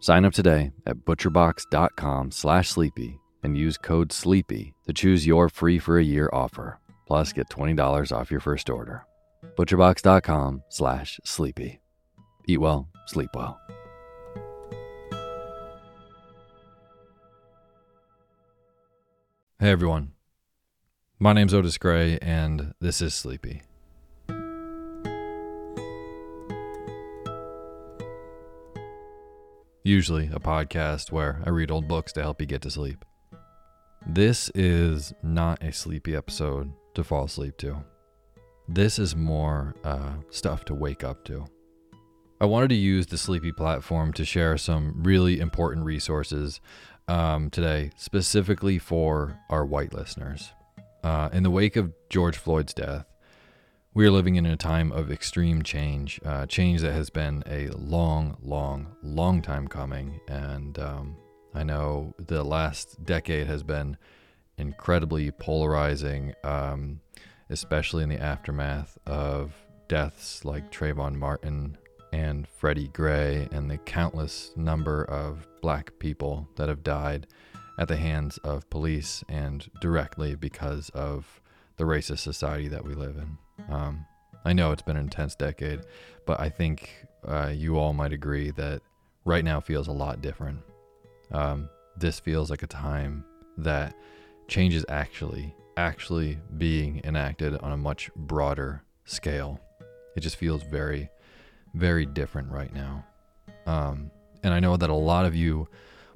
Sign up today at butcherbox.com slash sleepy and use code SLEEPY to choose your free for a year offer. Plus, get $20 off your first order. Butcherbox.com slash sleepy. Eat well, sleep well. Hey everyone. My name's Otis Gray, and this is Sleepy. Usually a podcast where I read old books to help you get to sleep. This is not a sleepy episode to fall asleep to. This is more uh, stuff to wake up to. I wanted to use the Sleepy platform to share some really important resources um, today, specifically for our white listeners. Uh, in the wake of George Floyd's death, we are living in a time of extreme change, uh, change that has been a long, long, long time coming. And um, I know the last decade has been incredibly polarizing, um, especially in the aftermath of deaths like Trayvon Martin and Freddie Gray and the countless number of black people that have died at the hands of police and directly because of the racist society that we live in. Um, I know it's been an intense decade, but I think uh, you all might agree that right now feels a lot different. Um, this feels like a time that change is actually actually being enacted on a much broader scale. It just feels very, very different right now. Um, and I know that a lot of you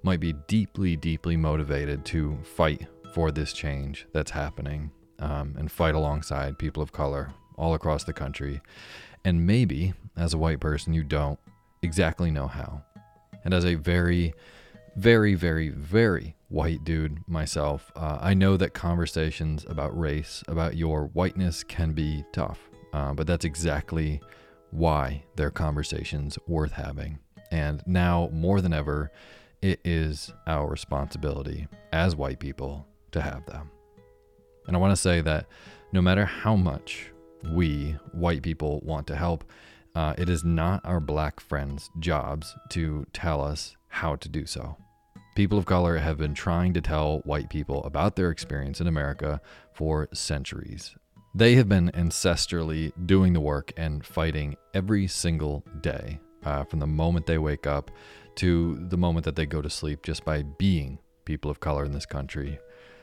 might be deeply, deeply motivated to fight for this change that's happening um, and fight alongside people of color all across the country. And maybe, as a white person, you don't exactly know how. And as a very, very, very, very white dude myself, uh, I know that conversations about race, about your whiteness, can be tough. Uh, but that's exactly why they're conversations worth having. And now, more than ever, it is our responsibility as white people to have them. And I want to say that no matter how much we, white people, want to help, uh, it is not our black friends' jobs to tell us how to do so. People of color have been trying to tell white people about their experience in America for centuries. They have been ancestrally doing the work and fighting every single day, uh, from the moment they wake up to the moment that they go to sleep, just by being people of color in this country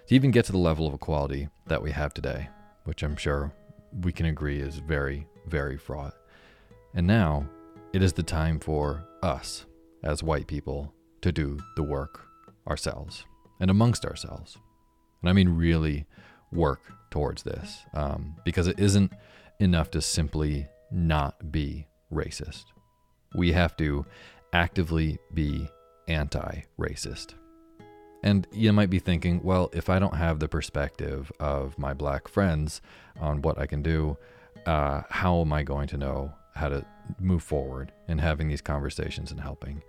to even get to the level of equality that we have today, which I'm sure we can agree is very, very fraught. And now it is the time for us as white people to do the work ourselves and amongst ourselves. And I mean, really work towards this um, because it isn't enough to simply not be racist. We have to actively be anti racist. And you might be thinking, well, if I don't have the perspective of my black friends on what I can do, uh, how am I going to know how to move forward in having these conversations and helping?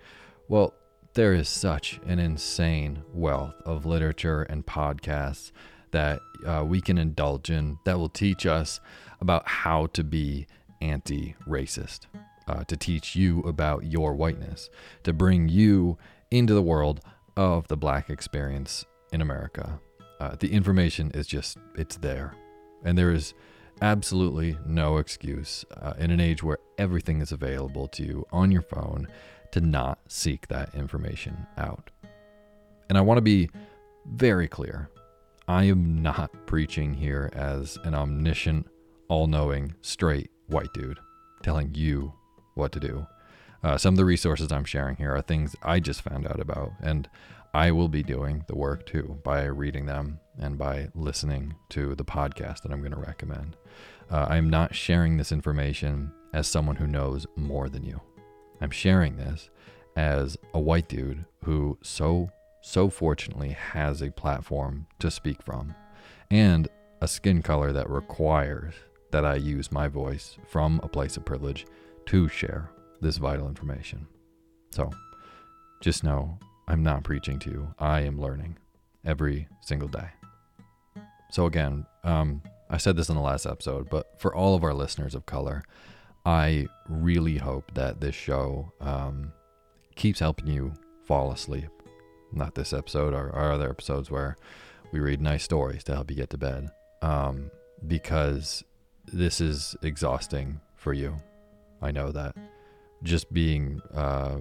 Well, there is such an insane wealth of literature and podcasts that uh, we can indulge in that will teach us about how to be anti racist, uh, to teach you about your whiteness, to bring you into the world of the black experience in America. Uh, the information is just, it's there. And there is absolutely no excuse uh, in an age where everything is available to you on your phone to not seek that information out. And I want to be very clear I am not preaching here as an omniscient, all knowing, straight white dude telling you what to do. Uh, some of the resources I'm sharing here are things I just found out about, and I will be doing the work too by reading them and by listening to the podcast that I'm going to recommend. Uh, I'm not sharing this information as someone who knows more than you. I'm sharing this as a white dude who so, so fortunately has a platform to speak from and a skin color that requires that I use my voice from a place of privilege to share this vital information. So just know I'm not preaching to you, I am learning every single day. So, again, um, I said this in the last episode, but for all of our listeners of color, I really hope that this show um, keeps helping you fall asleep. Not this episode, or our other episodes where we read nice stories to help you get to bed. Um, because this is exhausting for you. I know that. Just being uh,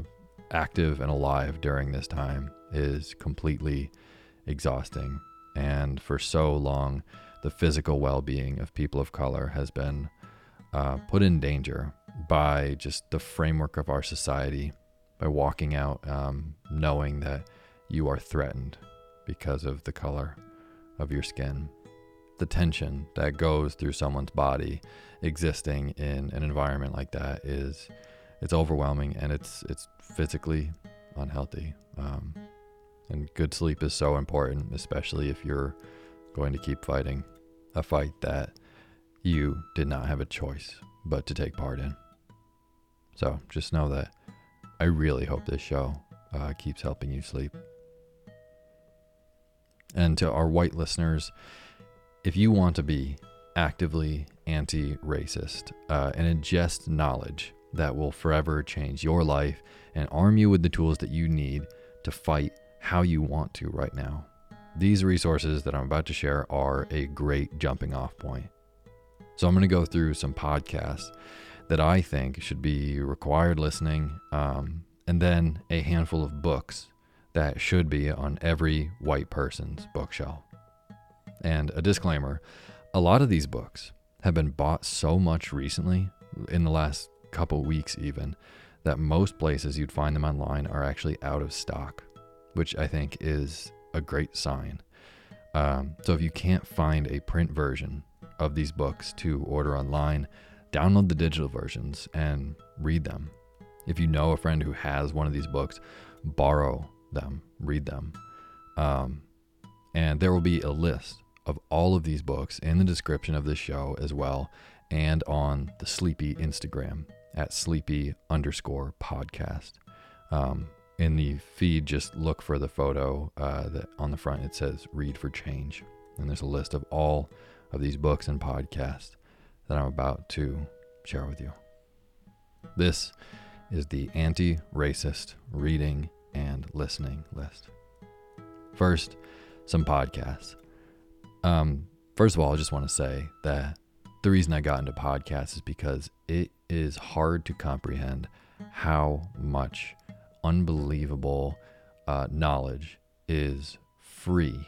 active and alive during this time is completely exhausting. And for so long, the physical well being of people of color has been uh, put in danger by just the framework of our society, by walking out um, knowing that you are threatened because of the color of your skin. The tension that goes through someone's body existing in an environment like that is it's overwhelming and it's it's physically unhealthy. Um, and good sleep is so important, especially if you're going to keep fighting a fight that you did not have a choice but to take part in. So just know that I really hope this show uh, keeps helping you sleep. And to our white listeners, if you want to be actively anti racist uh, and ingest knowledge that will forever change your life and arm you with the tools that you need to fight how you want to right now, these resources that I'm about to share are a great jumping off point. So I'm going to go through some podcasts that I think should be required listening, um, and then a handful of books that should be on every white person's bookshelf. And a disclaimer a lot of these books have been bought so much recently, in the last couple weeks even, that most places you'd find them online are actually out of stock, which I think is a great sign. Um, so if you can't find a print version of these books to order online, download the digital versions and read them. If you know a friend who has one of these books, borrow them, read them. Um, and there will be a list of all of these books in the description of this show as well, and on the Sleepy Instagram at sleepy underscore podcast. Um, in the feed, just look for the photo uh, that on the front it says "Read for Change," and there's a list of all of these books and podcasts that I'm about to share with you. This is the anti-racist reading and listening list. First, some podcasts. Um, first of all, I just want to say that the reason I got into podcasts is because it is hard to comprehend how much unbelievable uh, knowledge is free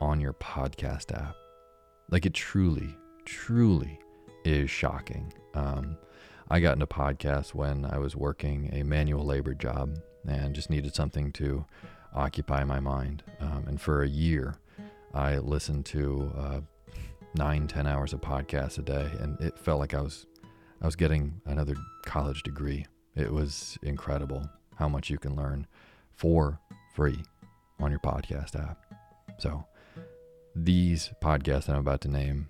on your podcast app. Like it truly, truly is shocking. Um, I got into podcasts when I was working a manual labor job and just needed something to occupy my mind. Um, and for a year, I listened to uh, nine, ten hours of podcasts a day, and it felt like I was, I was getting another college degree. It was incredible how much you can learn for free on your podcast app. So, these podcasts that I'm about to name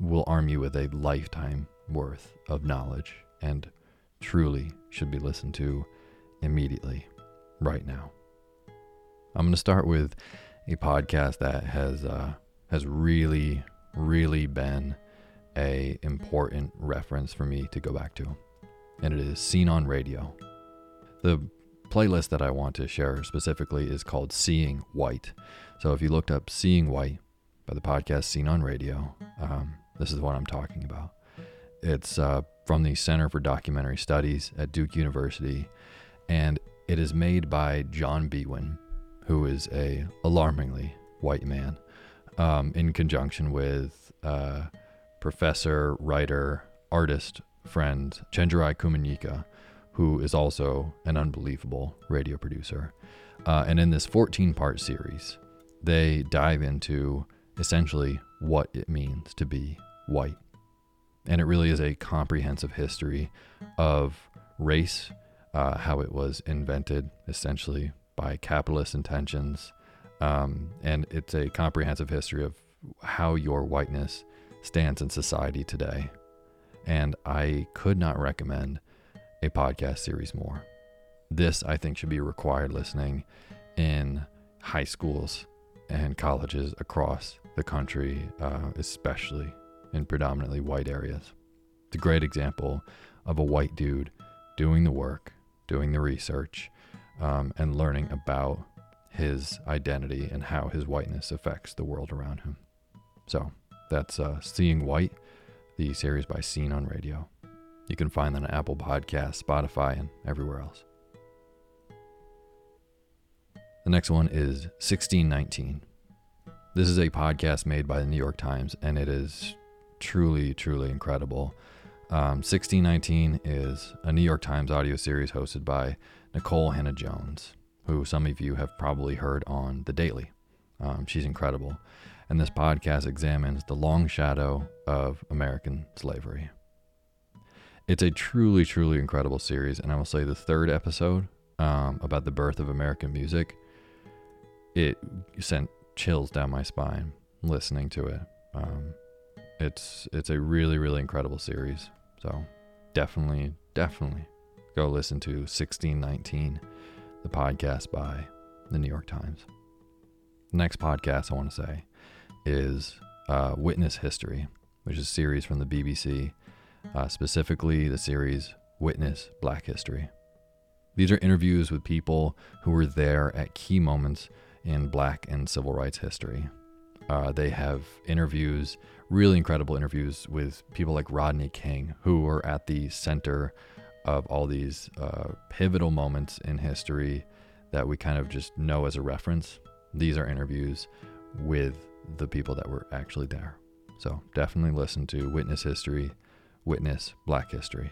will arm you with a lifetime worth of knowledge and truly should be listened to immediately, right now. I'm going to start with a podcast that has uh, has really, really been a important reference for me to go back to, and it is Scene on Radio. The playlist that I want to share specifically is called Seeing White. So if you looked up Seeing White by the podcast Scene on Radio, um, this is what I'm talking about. It's uh, from the Center for Documentary Studies at Duke University, and it is made by John Biewen, who is a alarmingly white man, um, in conjunction with uh, professor, writer, artist friend Chenjerai Kumanyika, who is also an unbelievable radio producer. Uh, and in this 14 part series, they dive into essentially what it means to be white. And it really is a comprehensive history of race, uh, how it was invented essentially by capitalist intentions. Um, and it's a comprehensive history of how your whiteness stands in society today. And I could not recommend a podcast series more. This, I think, should be required listening in high schools and colleges across the country, uh, especially in predominantly white areas. It's a great example of a white dude doing the work, doing the research, um, and learning about his identity and how his whiteness affects the world around him. So that's uh, Seeing White, the series by Scene on Radio. You can find that on Apple Podcasts, Spotify, and everywhere else. The next one is 1619. This is a podcast made by the New York Times, and it is truly, truly incredible. Um, 1619 is a New York Times audio series hosted by Nikole Hannah-Jones, who some of you have probably heard on The Daily. Um, she's incredible. And this podcast examines the long shadow of American slavery. It's a truly, truly incredible series. And I will say the third episode um, about the birth of American music, it sent chills down my spine listening to it. Um, it's it's a really, really incredible series. So definitely, definitely go listen to 1619, the podcast by the New York Times. The next podcast I want to say is uh, Witness History, which is a series from the BBC, uh, specifically the series Witness Black History. These are interviews with people who were there at key moments in black and civil rights history. Uh, they have interviews, really incredible interviews with people like Rodney King, who were at the center of all these uh, pivotal moments in history that we kind of just know as a reference. These are interviews with the people that were actually there. So definitely listen to Witness History, Witness Black History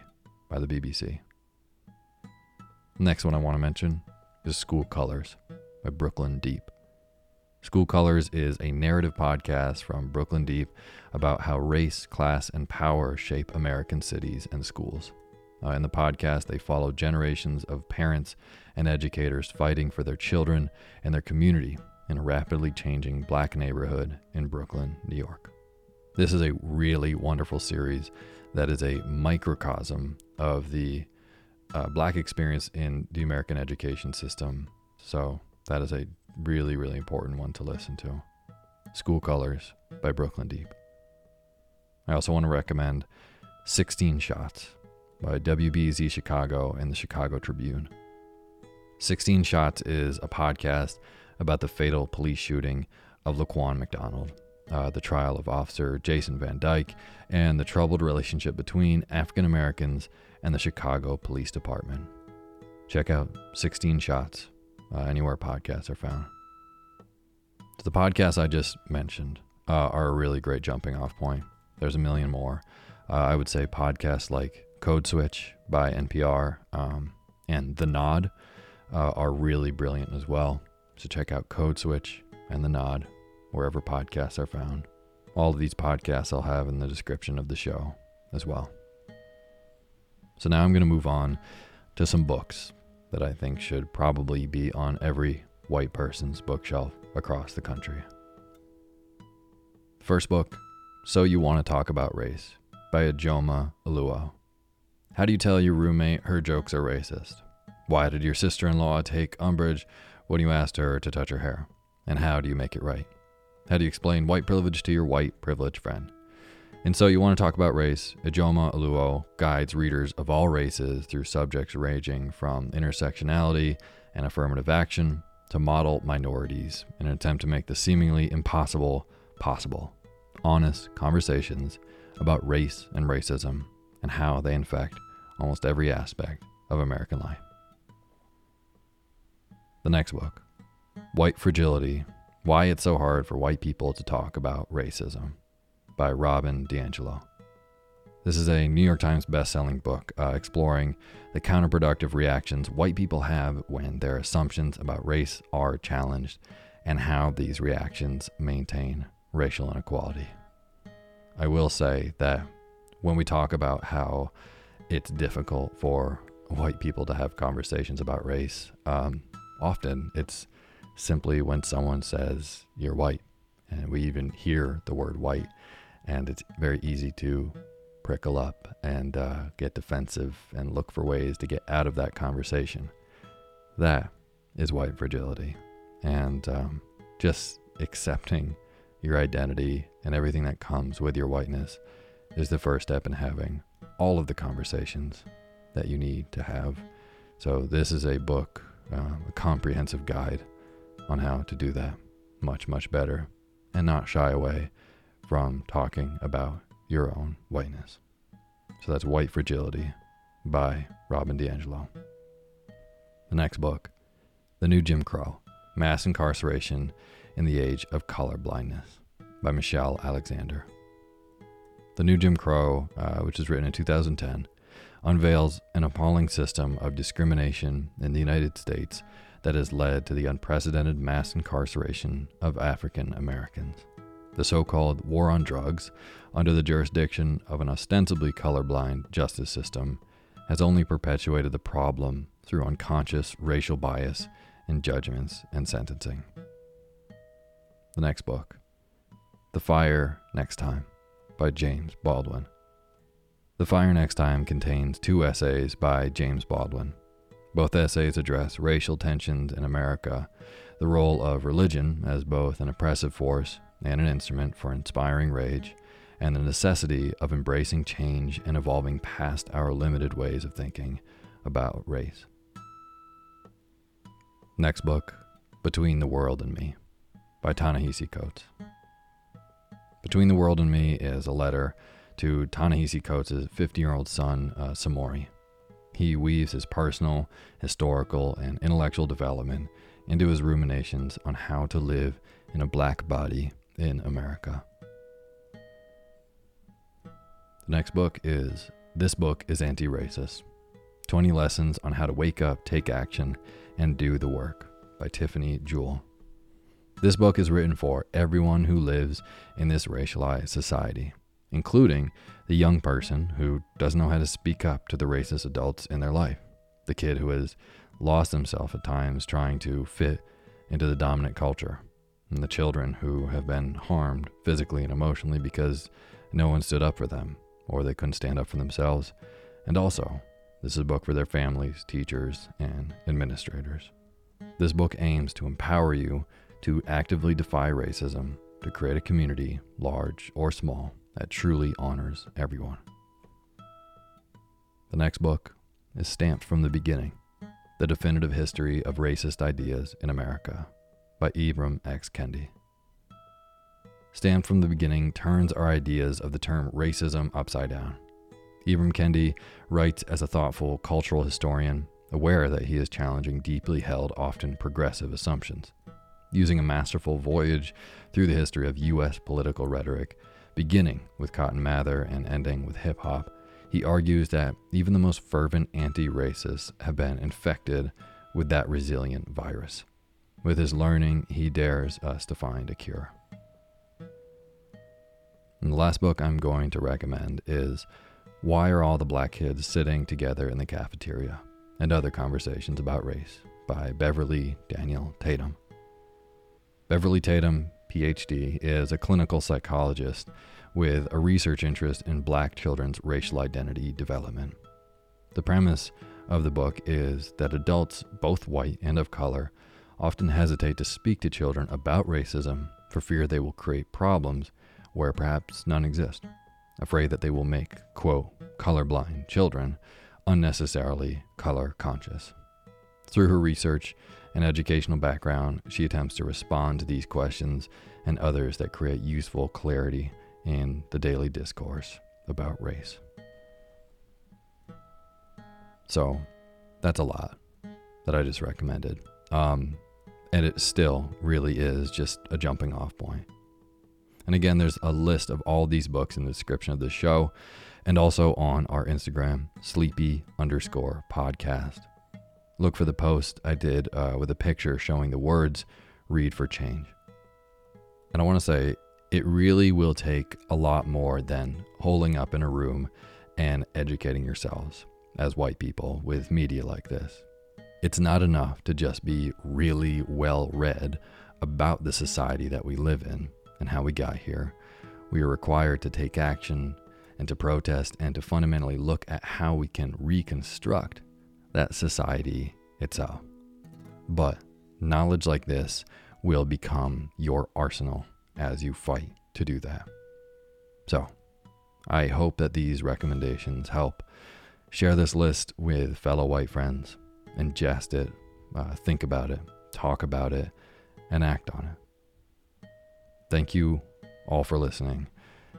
by the BBC. Next one I want to mention is School Colors by Brooklyn Deep. School Colors is a narrative podcast from Brooklyn Deep about how race, class, and power shape American cities and schools. Uh, in the podcast, they follow generations of parents and educators fighting for their children and their community in a rapidly changing black neighborhood in Brooklyn, New York. This is a really wonderful series that is a microcosm of the uh, black experience in the American education system. So, that is a really, really important one to listen to. School Colors by Brooklyn Deep. I also want to recommend 16 Shots by WBEZ Chicago and the Chicago Tribune. 16 Shots is a podcast about the fatal police shooting of Laquan McDonald, uh, the trial of Officer Jason Van Dyke, and the troubled relationship between African Americans and the Chicago Police Department. Check out 16 Shots uh, anywhere podcasts are found. The podcasts I just mentioned uh, are a really great jumping off point. There's a million more. Uh, I would say podcasts like Code Switch by NPR um, and The Nod uh, are really brilliant as well. So check out Code Switch and The Nod wherever podcasts are found. All of these podcasts I'll have in the description of the show as well. So now I'm going to move on to some books that I think should probably be on every white person's bookshelf across the country. First book, So You Want to Talk About Race by Ijeoma Oluo. How do you tell your roommate her jokes are racist? Why did your sister in law take umbrage when you asked her to touch her hair? And how do you make it right? How do you explain white privilege to your white privileged friend? And so you want to talk about race. Ijeoma Oluo guides readers of all races through subjects ranging from intersectionality and affirmative action to model minorities in an attempt to make the seemingly impossible possible. Honest conversations about race and racism and how they infect almost every aspect of American life. The next book, White Fragility Why It's So Hard for White People to Talk About Racism by Robin DiAngelo. This is a New York Times best-selling book uh, exploring the counterproductive reactions white people have when their assumptions about race are challenged and how these reactions maintain racial inequality. I will say that when we talk about how it's difficult for white people to have conversations about race, um, often it's simply when someone says you're white, and we even hear the word white, and it's very easy to prickle up and uh, get defensive and look for ways to get out of that conversation. That is white fragility, and um, just accepting your identity and everything that comes with your whiteness is the first step in having all of the conversations that you need to have. So, this is a book, uh, a comprehensive guide on how to do that much, much better and not shy away from talking about your own whiteness. So, that's White Fragility by Robin DiAngelo. The next book, The New Jim Crow Mass Incarceration in the Age of Color Blindness by Michelle Alexander. The New Jim Crow, uh, which was written in 2010, unveils an appalling system of discrimination in the United States that has led to the unprecedented mass incarceration of African Americans. The so called war on drugs, under the jurisdiction of an ostensibly colorblind justice system, has only perpetuated the problem through unconscious racial bias in judgments and sentencing. The next book The Fire Next Time by James Baldwin. The Fire Next Time contains two essays by James Baldwin. Both essays address racial tensions in America, the role of religion as both an oppressive force and an instrument for inspiring rage, and the necessity of embracing change and evolving past our limited ways of thinking about race. Next book, Between the World and Me, by Ta-Nehisi Coates. Between the World and Me is a letter to Ta-Nehisi Coates' 50 year old son, uh, Samori. He weaves his personal, historical, and intellectual development into his ruminations on how to live in a black body in America. The next book is This Book is Anti Racist 20 Lessons on How to Wake Up, Take Action, and Do the Work by Tiffany Jewell. This book is written for everyone who lives in this racialized society, including the young person who doesn't know how to speak up to the racist adults in their life, the kid who has lost himself at times trying to fit into the dominant culture, and the children who have been harmed physically and emotionally because no one stood up for them or they couldn't stand up for themselves. And also, this is a book for their families, teachers, and administrators. This book aims to empower you to actively defy racism, to create a community, large or small, that truly honors everyone. The next book is Stamped from the Beginning The Definitive History of Racist Ideas in America by Ibram X. Kendi. Stamped from the Beginning turns our ideas of the term racism upside down. Ibram Kendi writes as a thoughtful cultural historian, aware that he is challenging deeply held, often progressive assumptions using a masterful voyage through the history of U.S. political rhetoric, beginning with Cotton Mather and ending with hip hop. He argues that even the most fervent anti racists have been infected with that resilient virus. With his learning, he dares us to find a cure. And the last book I'm going to recommend is Why Are All the Black Kids Sitting Together in the Cafeteria? and Other Conversations About Race by Beverly Daniel Tatum. Beverly Tatum, PhD, is a clinical psychologist with a research interest in black children's racial identity development. The premise of the book is that adults, both white and of color, often hesitate to speak to children about racism for fear they will create problems where perhaps none exist, afraid that they will make, quote, colorblind children unnecessarily color conscious. Through her research and educational background, she attempts to respond to these questions and others that create useful clarity in the daily discourse about race. So, that's a lot that I just recommended. Um, and it still really is just a jumping off point. And again, there's a list of all these books in the description of this show and also on our Instagram, sleepy underscore podcast. Look for the post I did uh, with a picture showing the words read for change. And I want to say it really will take a lot more than holding up in a room and educating yourselves as white people with media like this. It's not enough to just be really well read about the society that we live in and how we got here. We are required to take action and to protest and to fundamentally look at how we can reconstruct that society itself. But knowledge like this will become your arsenal as you fight to do that. So, I hope that these recommendations help. Share this list with fellow white friends ingest it, uh, think about it, talk about it, and act on it. Thank you all for listening.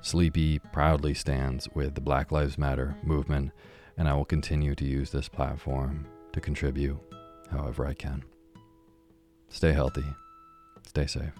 Sleepy proudly stands with the Black Lives Matter movement, and I will continue to use this platform to contribute however I can. Stay healthy, stay safe.